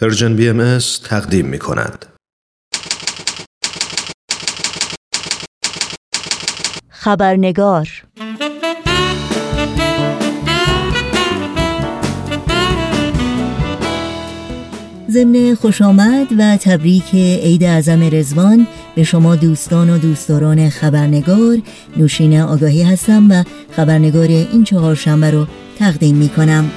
پرژن بی ام تقدیم می کند. خبرنگار ضمن خوش آمد و تبریک عید اعظم رزوان به شما دوستان و دوستداران خبرنگار نوشین آگاهی هستم و خبرنگار این چهارشنبه رو تقدیم می کنم.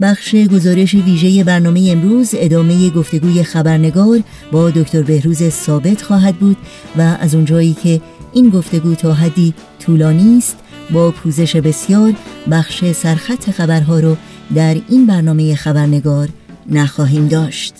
بخش گزارش ویژه برنامه امروز ادامه گفتگوی خبرنگار با دکتر بهروز ثابت خواهد بود و از اونجایی که این گفتگو تا حدی طولانی است با پوزش بسیار بخش سرخط خبرها رو در این برنامه خبرنگار نخواهیم داشت.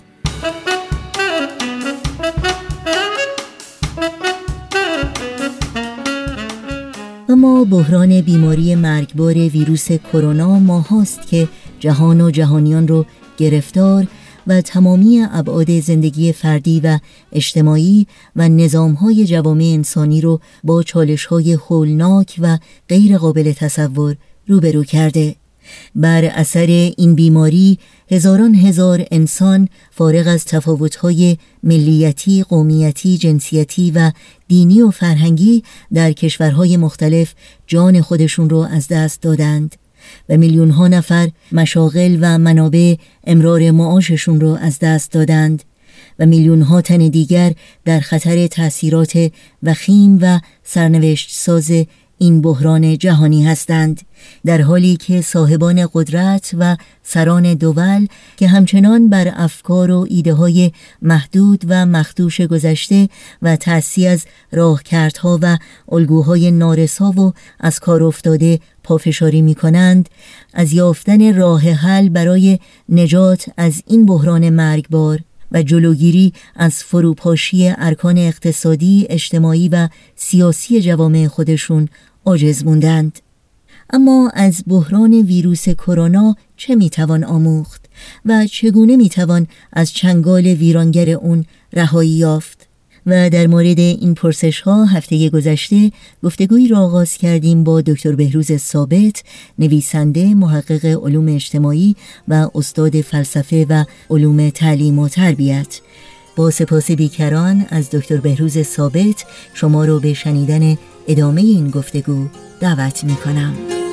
اما بحران بیماری مرگبار ویروس کرونا ماهاست که جهان و جهانیان رو گرفتار و تمامی ابعاد زندگی فردی و اجتماعی و نظامهای جوامع انسانی رو با چالشهای هولناک و غیر قابل تصور روبرو کرده. بر اثر این بیماری هزاران هزار انسان فارغ از تفاوت‌های ملیتی، قومیتی، جنسیتی و دینی و فرهنگی در کشورهای مختلف جان خودشون رو از دست دادند. و میلیون ها نفر مشاغل و منابع امرار معاششون رو از دست دادند و میلیون ها تن دیگر در خطر تأثیرات وخیم و سرنوشت ساز این بحران جهانی هستند در حالی که صاحبان قدرت و سران دول که همچنان بر افکار و ایده های محدود و مخدوش گذشته و تأسی از راهکردها و الگوهای نارسا و از کار افتاده پافشاری می کنند از یافتن راه حل برای نجات از این بحران مرگبار و جلوگیری از فروپاشی ارکان اقتصادی، اجتماعی و سیاسی جوامع خودشون عاجز موندند. اما از بحران ویروس کرونا چه می‌توان آموخت و چگونه می‌توان از چنگال ویرانگر اون رهایی یافت؟ و در مورد این پرسش ها هفته گذشته گفتگویی را آغاز کردیم با دکتر بهروز ثابت نویسنده محقق علوم اجتماعی و استاد فلسفه و علوم تعلیم و تربیت با سپاس بیکران از دکتر بهروز ثابت شما رو به شنیدن ادامه این گفتگو دعوت می کنم.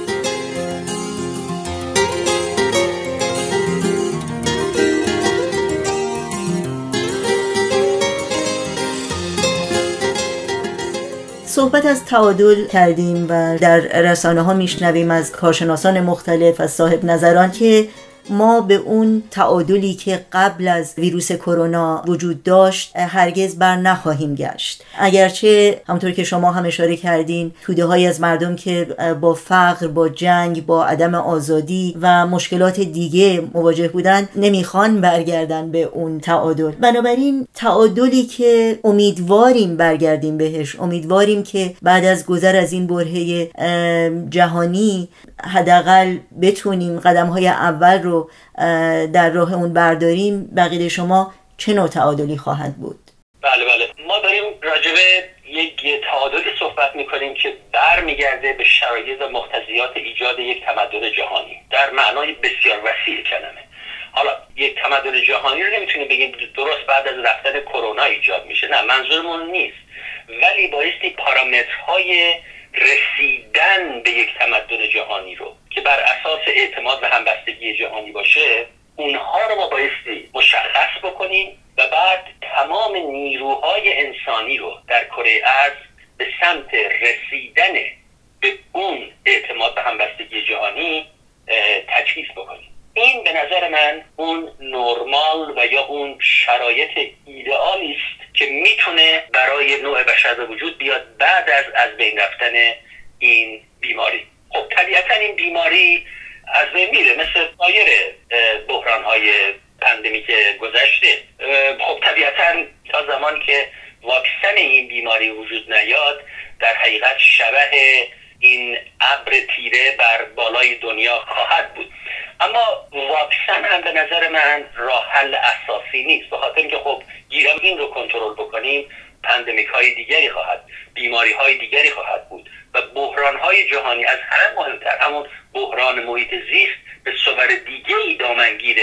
صحبت از تعادل کردیم و در رسانه ها میشنویم از کارشناسان مختلف از صاحب نظران که ما به اون تعادلی که قبل از ویروس کرونا وجود داشت هرگز بر نخواهیم گشت. اگرچه همطور که شما هم اشاره کردین توده های از مردم که با فقر با جنگ با عدم آزادی و مشکلات دیگه مواجه بودن نمی‌خوان برگردن به اون تعادل. بنابراین تعادلی که امیدواریم برگردیم بهش امیدواریم که بعد از گذر از این برهه جهانی حداقل بتونیم قدم های اول رو در راه اون برداریم بقیه شما چه نوع تعادلی خواهد بود؟ بله بله. ما داریم راجبه یک تعادلی صحبت می‌کنیم که برمیگرده به شرایط و مختزیات ایجاد یک تمدن جهانی. در معنای بسیار وسیع کلمه. حالا یک تمدن جهانی رو نمی‌تونیم بگیم درست بعد از رفتن کرونا ایجاد میشه. نه منظورمون نیست. ولی بایستی پارامترهای رسیدن به یک تمدن جهانی رو که بر اساس اعتماد و همبستگی جهانی باشه اونها رو ما بایستی مشخص بکنیم و بعد تمام نیروهای انسانی رو در کره ارز به سمت رسیدن به اون اعتماد به همبستگی جهانی تجهیز بکنیم. این به نظر من اون نرمال و یا اون شرایط ایدئالی است که می‌تونه برای نوع بشر به وجود بیاد بعد از از بین رفتن این بیماری. خب طبیعتا این بیماری از بین میره مثل سایر بحران های پندمیک گذشته. خب طبیعتا تا زمانی که واکسن این بیماری وجود نیاد در حقیقت شبه این ابر تیره بر بالای دنیا خواهد بود. اما واکسن هم به نظر من راه حل اساسی نیست. به خاطر اینکه خب گیرم این رو کنترل بکنیم پندمیک های دیگری خواهد بیماری های دیگری خواهد بود و بحران های جهانی از همه مهمتر همون بحران محیط زیست به صور دیگه ای دامنگیر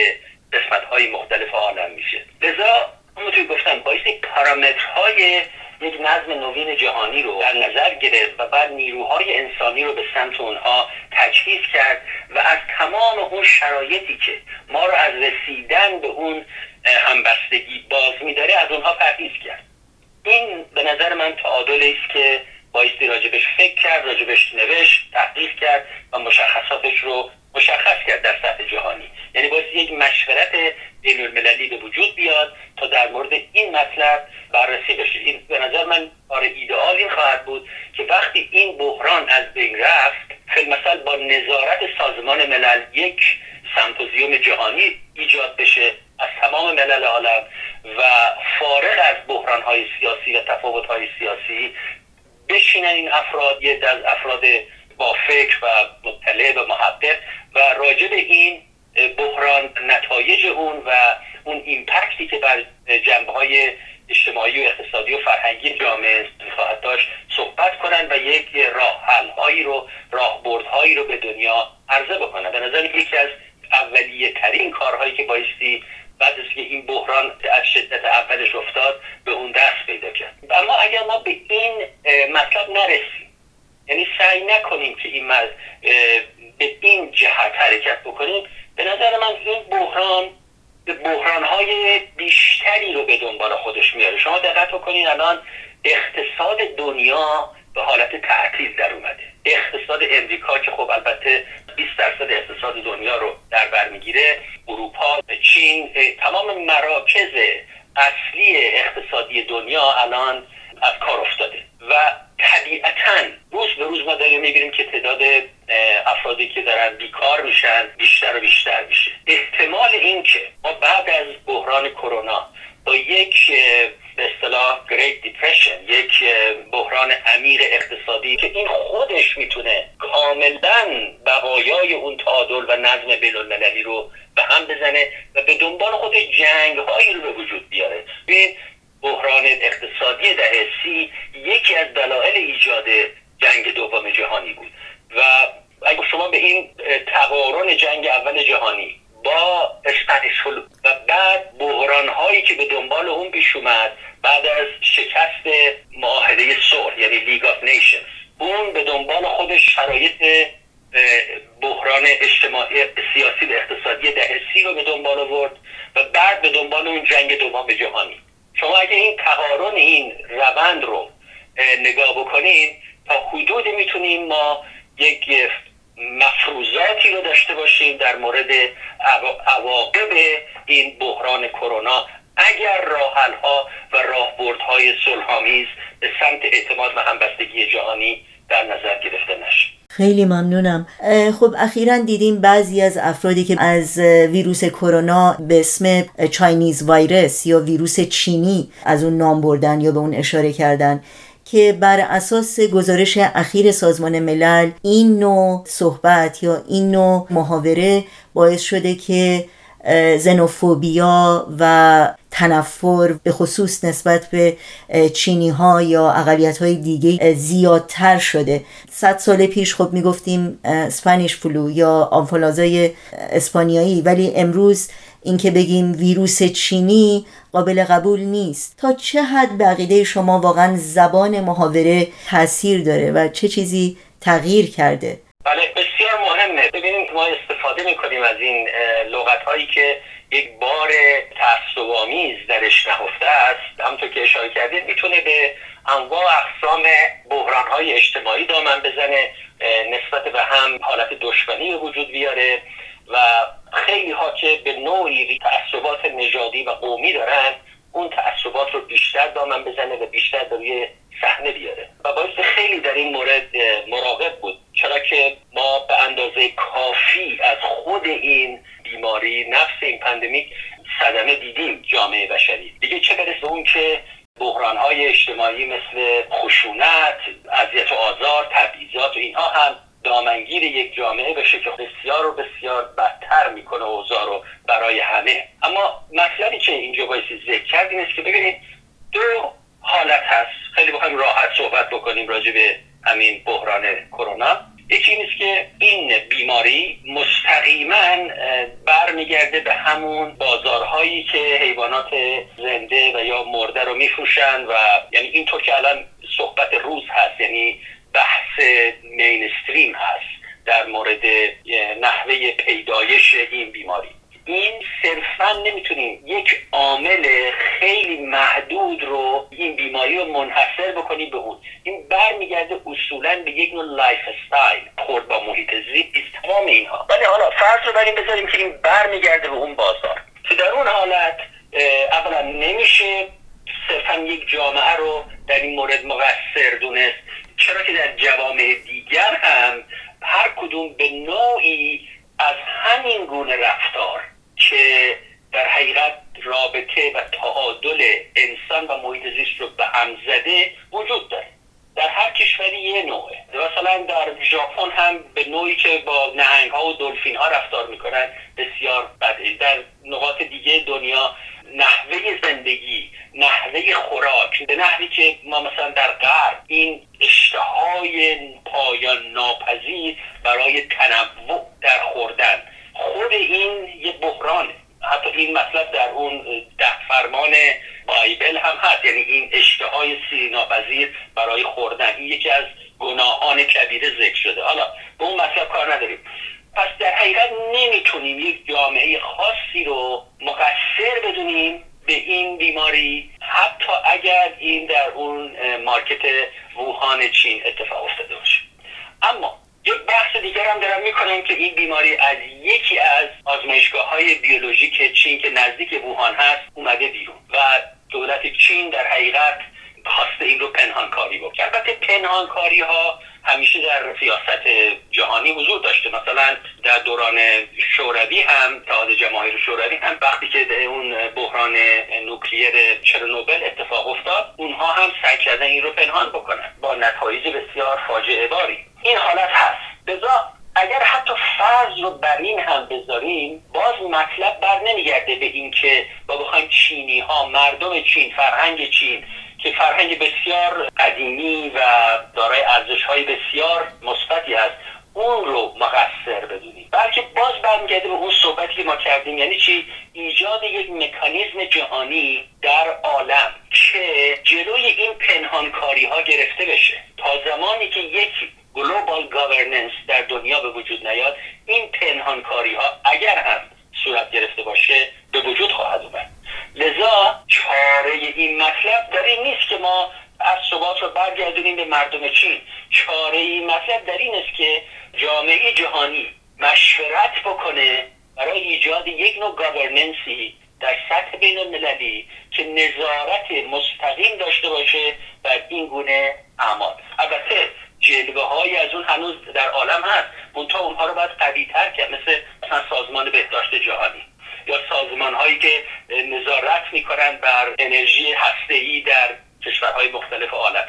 قسمت های مختلف عالم میشه. لذا همونطور گفتم بایستی پارامترهای یک نظم نوین جهانی رو در نظر گرفت و بعد نیروهای انسانی رو به سمت اونها تجهیز کرد و از تمام اون شرایطی که ما رو از رسیدن به اون همبستگی باز میداره از اونها پرهیز کرد. این به نظر من تعادلی است که بایستی راجبش فکر کرد راجبش نوشت تحقیق کرد و مشخصاتش رو مشخص کرد در سطح جهانی. یعنی باید یک مشورت بین المللی به وجود بیاد تا در مورد این مطلب بررسی بشه. این به نظر من کار ایدئال این خواهد بود که وقتی این بحران از بین رفت مثلا با نظارت سازمان ملل یک سمپوزیوم جهانی ایجاد بشه از تمام ملل عالم و فارغ از بحران های سیاسی و تفاوت های سیاسی بشینن این افراد یه از افراد با فکر و مطلع و محقق و راجع به این بحران نتایج اون و اون ایمپکتی که بر جنبه های اجتماعی و اقتصادی و فرهنگی جامعه خواهد داشت صحبت کنن و یک راه حل هایی رو راه هایی رو به دنیا عرضه بکنن به نظر یکی از اولیه ترین کارهایی که بایستی بعد از که این بحران از شدت اولش افتاد به اون دست پیدا کرد. اما اگر ما به این مطلب نرسیم یعنی سعی نکنیم که این به این جهت حرکت بکنیم. به نظر من این بحران بحران های بیشتری رو به دنبال خودش میاره. شما دقت بکنید الان اقتصاد دنیا به حالت تعطیل در اومده. اقتصاد امریکا که خب البته 20 درصد اقتصاد دنیا رو در بر می‌گیره. اروپا چین تمام مراکز اصلی اقتصادی دنیا الان از کار افتاده. و طبیعتا روز به روز ما داریم می‌بینیم که تعداد افرادی که دارن بیکار میشن بیشتر و بیشتر میشه. احتمال این که ما بعد از بحران کرونا با یک به اصطلاح گریت دیپرشن یک بحران عمیق اقتصادی که این خودش می‌تونه کاملا بقایای اون تعادل و نظم بین رو به هم بزنه و به دنبال خود جنگ هایی رو به وجود بیاره. بحران اقتصادی دهه سی یکی از دلایل ایجاد جنگ دوم جهانی بود. و اگر شما به این تقارن جنگ اول جهانی با Spanish و بعد بحران هایی که به دنبال اون پیش اومد بعد از شکست معاهده صلح یعنی League of Nations اون به دنبال خودش شرایط بحران اجتماعی سیاسی و اقتصادی دهه سی رو به دنبال آورد و بعد به دنبال اون جنگ دوم جهانی. شما اگه این تقارن این روند رو نگاه بکنید تا حدودی می‌تونیم ما یک مفروضاتی رو داشته باشیم در مورد عواقب این بحران کرونا. اگر راحل ها و راهبردهای صلحآمیز به سمت اعتماد و همبستگی جهانی در نظر گرفته نشه خیلی ممنونم. خب اخیرا دیدیم بعضی از افرادی که از ویروس کرونا به اسم Chinese virus یا ویروس چینی از اون نام بردن یا به اون اشاره کردن که بر اساس گزارش اخیر سازمان ملل این نوع صحبت یا این نوع محاوره باعث شده که xenophobia و تنفر به خصوص نسبت به چینی ها یا اقلیت های دیگه زیادتر شده. صد سال پیش خب می‌گفتیم Spanish flu یا آنفولانزای اسپانیایی. ولی امروز اینکه بگیم ویروس چینی قابل قبول نیست. تا چه حد بقیده شما واقعا زبان محاوره تاثیر داره و چه چیزی تغییر کرده؟ بله بسیار مهمه. ببینید ما استفاده می‌کنیم از این لغت هایی که یک بار تعصبآمیز درش نهفته است. همطور که اشاره کردید می‌تونه به انواع اقسام بحران های اجتماعی دامن بزنه نسبت به هم حالت دشمنی وجود بیاره و خیلی ها که به نوعی تعصبات نژادی و قومی دارن اون تعصبات رو بیشتر دامن بزنه و بیشتر به روی صحنه بیاره. و باید خیلی در این مورد مراقب بود. چرا که ما به اندازه کافی از خود این بیماری نفس این pandemic صدمه دیدیم جامعه بشری. دیگه چه برسه اون که بحران های اجتماعی مثل خشونت اذیت و آزار تبعیضات و اینها هم دامنگیر یک جامعه بشه که بسیار و بسیار بدتر می‌کنه اوضاع رو برای همه. اما مطلبی که اینجا بایستی ذکر کرد این است که ببینید دو حالت هست. خیلی بخوایم راحت صحبت بکنیم راجع به همین بحران کرونا. یکی نیست که این بیماری مستقیما برمیگرده به همون بازارهایی که حیوانات زنده و یا مرده رو میفروشن و یعنی اینطور که الان صحبت روز هست یعنی بحث mainstream هست در مورد نحوه پیدایش این بیماری. این صرفا نمی‌تونیم یک عامل خیلی محدود رو این بیماری رو منحصر بکنیم به اون. این برمیگرده اصولا به یک نوع lifestyle برخورد با محیط زیست. تمام اینها. ولی حالا فرض رو بریم بذاریم که این برمیگرده به اون بازار. که در اون حالت اولا نمیشه صرفا یک جامعه رو در این مورد مقصر دونست. چرا که در جوامع دیگر هم هر کدوم به نوعی از همین گونه رفتار که در حقیقت رابطه و تعادل انسان و محیط زیست رو به هم زده وجود داره. در هر کشوری یه نوعه. مثلا در ژاپن هم به نوعی که با نهنگ ها و دلفین ها رفتار می‌کنن بسیار بده. در نقاط دیگه دنیا نحوه زندگی نحوه خوراک به نحوی که ما مثلا در غرب این اشتهای پایان ناپذیر برای تنوع در خوردن. خود این یه بحرانه. حتی این مطلب در اون ده فرمان بایبل هم هست. یعنی این اشتهای سیناپذیر برای خوردن. یکی از گناهان کبیره ذکر شده. حالا به اون مطلب کار نداریم. پس در حقیقت نمی‌تونیم یک جامعه خاصی رو مقصر بدونیم به این بیماری حتی اگر این در اون مارکت ووهان چین اتفاق افتاده باشه. اما یک بحث دیگر هم دارم می‌کنم که این بیماری از یکی از آزمایشگاه های بیولوژیک چین که نزدیک ووهان هست اومده بیرون. و دولت چین در حقیقت خواسته این رو پنهانکاری بکنه. البته پنهانکاری ها همیشه در سیاست جهانی حضور داشته. مثلا در دوران شوروی هم اتحاد جماهیر شوروی هم وقتی که اون بحران نوکلیر چرنوبل اتفاق افتاد اونها هم سعی کردن این رو پنهان بکنن با نتایج بسیار فاجعه باری. این حالت هست. لذا اگر حتی فرض رو بر این هم بذاریم باز مطلب بر نمیگرده به این که با بخوایم چینی ها مردم چین فرهنگ چین که فرهنگ بسیار قدیمی و دارای ارزش های بسیار مثبتی هست اون رو مقصر بدونیم. بلکه باز برمیگرده به اون صحبتی که ما کردیم یعنی چی؟ ایجاد یک مکانیزم جهانی در عالم که جلوی این پنهانکاری ها گرفته بشه. تا زمانی که یک گلوبال گاورننس در دنیا به وجود نیاد این پنهانکاری ها اگر هم صورت گرفته باشه به وجود خواهد اومد. لذا چاره این مطلب در این نیست که ما از ثبات رو برگردونیم به مردم چین. چاره این مطلب در این است که جامعه جهانی مشورت بکنه برای ایجاد یک نوع گاورننسی در سطح بین المللی که نظارت مستقیم داشته باشه بر این گونه اعمال. البته جلوه های از اون هنوز در عالم هست. منتها اونها رو باید قوی تر کرد مثل مثلا سازمان بهداشت جهانی. یا سازمان هایی که نظارت می‌کنن بر انرژی هسته در کشورهای مختلف عالم.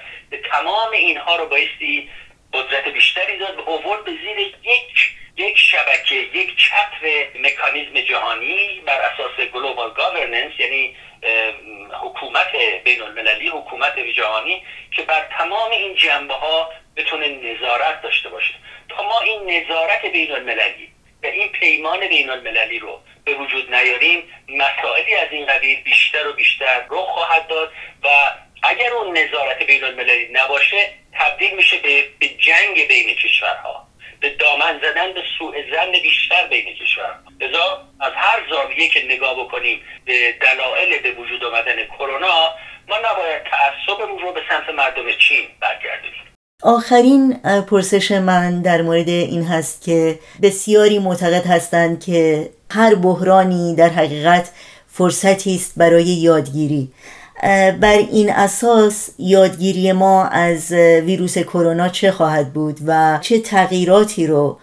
تمام اینها رو بایستی قدرت بیشتری داد و اوورد به زیر یک یک شبکه یک چتر مکانیزم جهانی بر اساس گلوبال گاورننس یعنی حکومت بین المللی حکومت جهانی که بر تمام این جنبه ها بتونه نظارت داشته باشه. تا ما این نظارت بین المللی و این پیمان بین المللی رو به وجود نیاریم مسائلی از این قبیل بیشتر و بیشتر رخ خواهد داد و اگر اون نظارت بین المللی نباشه تبدیل میشه به, جنگ بین کشورها. به دامن زدن به سوء زن بیشتر بین کشورها. لذا از هر زاویه که نگاه بکنیم به دلایل به وجود آمدن کرونا ما نباید تعصبمون رو به سمت مردم چین برگردونیم. آخرین پرسش من در مورد این هست که بسیاری معتقد هستند که هر بحرانی در حقیقت فرصتی است برای یادگیری. بر این اساس یادگیری ما از ویروس کرونا چه خواهد بود و چه تغییراتی رو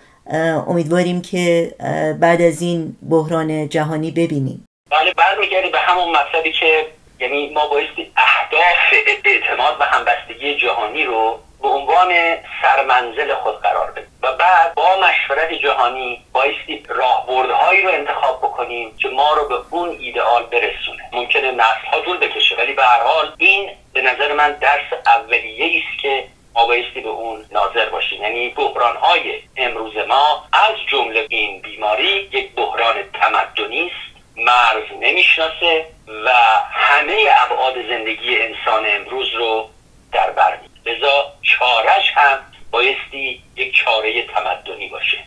امیدواریم که بعد از این بحران جهانی ببینیم. بله برمیگردی به همون مطلبی که یعنی ما بایستی اهداف اعتماد و همبستگی جهانی رو به عنوان سرمنزل خود قرار بدیم. و بعد با مشورت جهانی بایستی راهبردهایی رو انتخاب بکنیم که ما رو به اون ایدئال برسونه. ممکنه نسل ها طول بکشه ولی به هر حال این به نظر من درس اولیه است که ما بایستی به اون ناظر باشیم. یعنی بحران های امروز ما از جمله این بیماری یک بحران تمدنی است مرز نمی‌شناسه و همه ابعاد زندگی انسان امروز رو در بر لذا چارش هم بایستی یک چاره تمدنی باشه.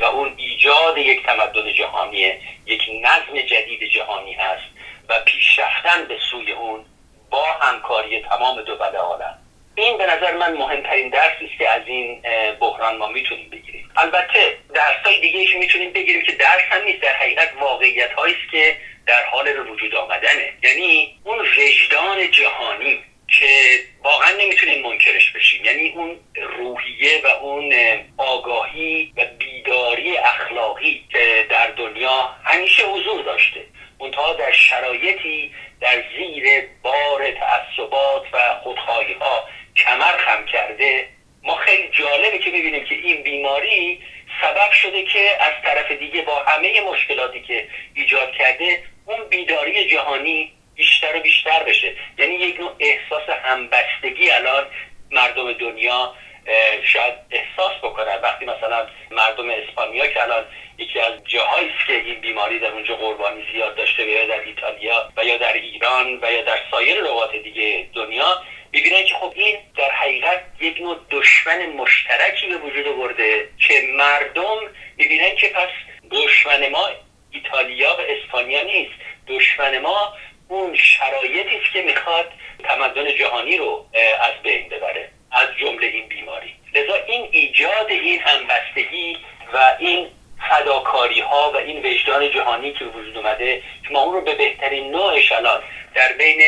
و اون ایجاد یک تمدن جهانی یک نظم جدید جهانی هست و پیشرفتن به سوی اون با همکاری تمام دول عالم. این به نظر من مهمترین درسی است که از این بحران ما می‌تونیم بگیریم. البته درسای دیگه که می‌تونیم بگیریم که درس هم نیست در حقیقت واقعیت است که در حال به وجود آمدنه. یعنی اون وجدان جهانی که واقعا نمی‌تونیم منکرش بشیم. یعنی اون روحیه و اون آگاهی و بیداری اخلاقی که در دنیا همیشه حضور داشته. منتها در شرایطی در زیر بار تعصبات و خودخواهی ها کمر خم کرده ما خیلی جالبه که ببینیم که این بیماری سبب شده که از طرف دیگه با همه مشکلاتی که ایجاد کرده اون بیداری جهانی بیشتر و بیشتر بشه. یعنی یک نوع احساس همبستگی الان مردم دنیا شاید احساس بکنن. وقتی مثلا مردم اسپانیا که الان یکی از جاهایی است که این بیماری در اونجا قربانی زیاد داشته یا در ایتالیا و یا در ایران و یا در سایر نقاط دیگه دنیا ببینن که خب این در حقیقت یک نوع دشمن مشترکی به وجود آورده که مردم ببینن که پس دشمن ما ایتالیا و اسپانیا نیست. دشمن ما اون شرایطی است که می‌خواد تمدن جهانی رو از بین ببره از جمله این بیماری. لذا این ایجاد این همبستگی و این فداکاری ها و این وجدان جهانی که وجود اومده که ما اون رو به بهترین نوعش الان در بین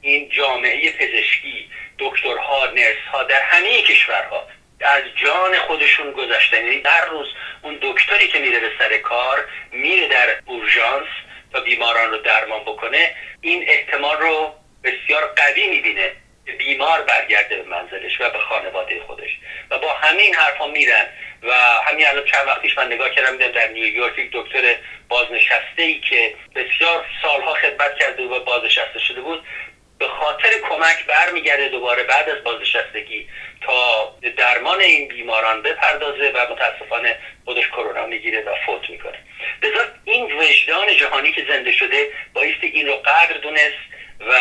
این جامعه پزشکی دکترها نرس در همه کشورها از جان خودشون گذاشتن یعنی در روز اون دکتری که میره به سر کار میره در اورژانس و بیماران رو درمان بکنه این احتمال رو بسیار قوی می‌بینه بیمار برگرده به منزلش و به خانواده خودش. و با همین حرفا میرن. و همین الان چند وقتیش من نگاه کردم دیدم در نیویورک یک دکتر بازنشسته ای که بسیار سالها خدمت کرده و بازنشسته شده بود. به خاطر کمک برمیگرده دوباره بعد از بازنشستگی تا درمان این بیماران بپردازه و متاسفانه خودش کرونا می‌گیره و فوت می‌کنه. بذار این وجدان جهانی که زنده شده بایستی این رو قدر دونست و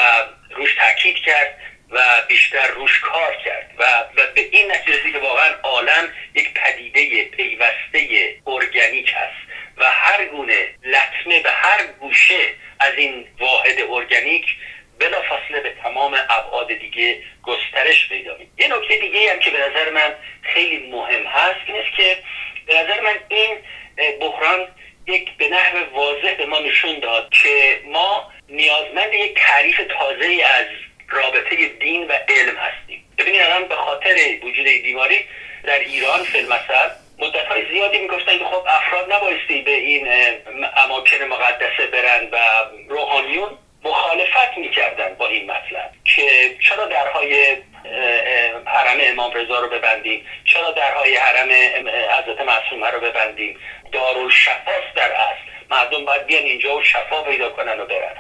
روش تاکید کرد و بیشتر روش کار کرد و, و به این نتیجه که واقعا عالم یک پدیده پیوسته ارگانیک هست و هر گونه لطمه به هر گوشه از این واحد ارگانیک بلا فاصله به تمام ابعاد دیگه گسترش پیدا یه نکته دیگه هم که به نظر من خیلی مهم هست این است که به نظر من این بحران یک به نحو واضح به ما نشون داد که ما نیازمند یک تعریف تازه از رابطه دین و علم هستیم. ببینید الان به خاطر وجود بیماری در ایران فیلمسل مدت های زیادی می‌گفتن که خب افراد نبایستی به این اماکن مقدسه برن و روحانیون مخالفت می‌کردن با این مطلب که چرا درهای حرم امام رضا رو ببندیم؟ چرا درهای حرم حضرت معصومه رو ببندیم؟ دارالشفاست در اصل. مردم باید بیان اینجا و شفا پیدا کنن و برن.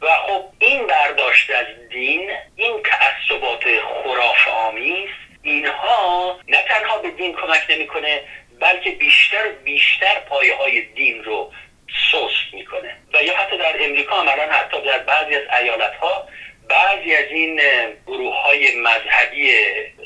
و خب این برداشت از دین این تعصبات خراف آمیز اینها نه تنها به دین کمک نمی‌کنه بلکه بیشتر بیشتر پایه های دین رو سست می‌کنه. و یا حتی در امریکا هم الان حتی در بعضی از ایالت ها بعضی از این گروه های مذهبی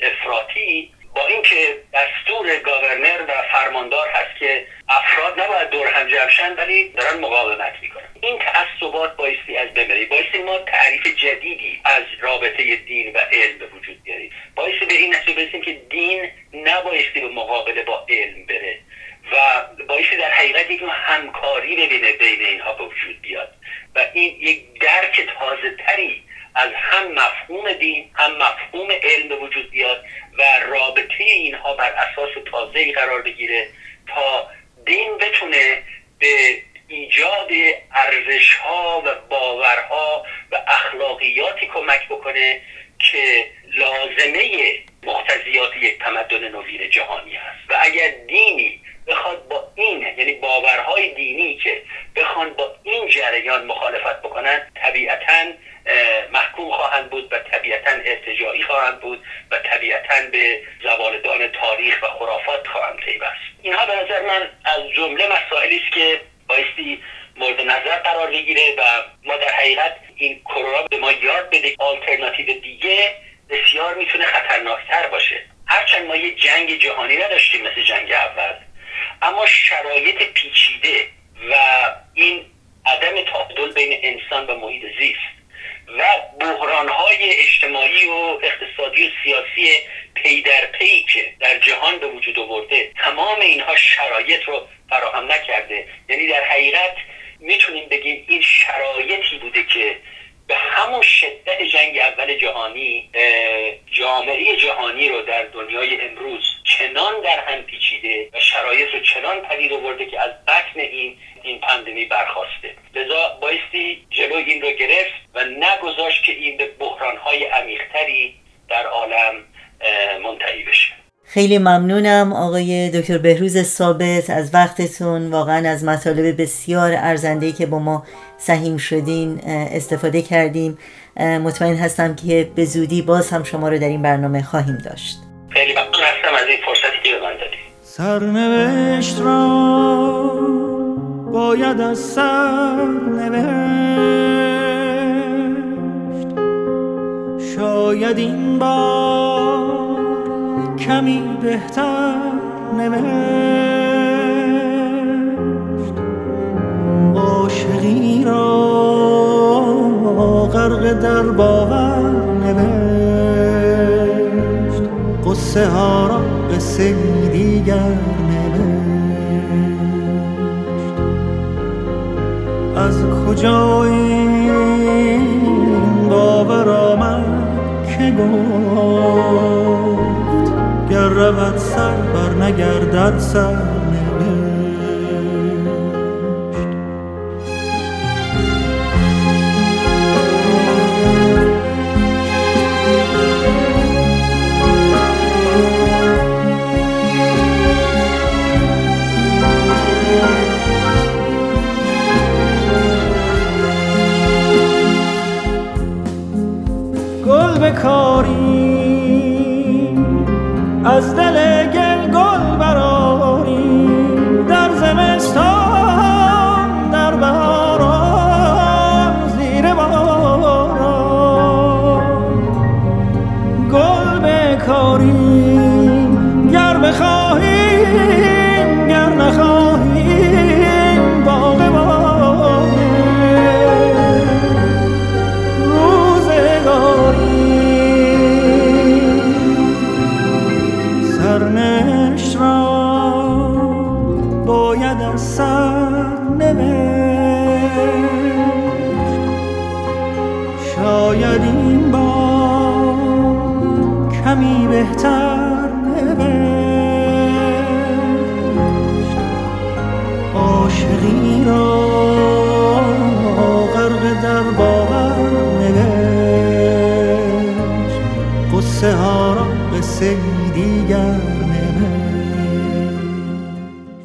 افراطی با اینکه دستور گاورنر و فرماندار هست که افراد نباید دور هم جمشن ولی دارن مقاومت می‌کنن. این تعصبات بایستی از بمیری بایستی ما تعریف جدیدی از رابطه دین و علم به وجود بیاریم. بایستی به این نتیجه برسیم که دین نبایستی به مقابله با Maybe they mean hop of طبیعتا محکوم خواهند بود و طبیعتا ارتجاعی خواهند بود و طبیعتا به زوالدان تاریخ و خرافات خواهند پیوست. اینها به نظر من از جمله مسائلی است که بایستی مورد نظر قرار بگیره و ما در حقیقت این کرونا به ما یاد بده. آلترناتیو دیگه بسیار می‌تونه خطرناکتر باشه. هرچند ما یه جنگ جهانی نداشتیم مثل جنگ اول اما شرایط پیچیده و این عدم تعادل بین انسان و محیط زیست و بحرانهای اجتماعی و اقتصادی و سیاسی پی در پی که در جهان به وجود آورده تمام اینها شرایط رو فراهم نکرده. یعنی در حقیقت می‌تونیم بگیم این شرایطی بوده که به همون شدت جنگ اول جهانی جامعه جهانی رو در دنیای امروز چنان در هم پیچیده و شرایط رو چنان پدید آورده که از بطن این این پندمی برخواسته. لذا بایستی جلو این رو گرفت و نگذاشت که این به بحرانهای عمیقتری در عالم منتهی بشه. خیلی ممنونم آقای دکتر بهروز ثابت از وقتتون. واقعا از مطالب بسیار ارزندهی که با ما سهیم شدین استفاده کردیم. مطمئن هستم که به زودی باز هم شما رو در این برنامه خواهیم داشت. خیلی ممنون هستم از این فرصتی که به من دادی. سرنوشت را باید از سر نوشت شاید این بار کمی بهتر نوشت. عاشقی را غرق در باور قصه ها را قصه دیگر نوشت. از کجا این باور آمد که گفت گر رود سر بر نگردد سر؟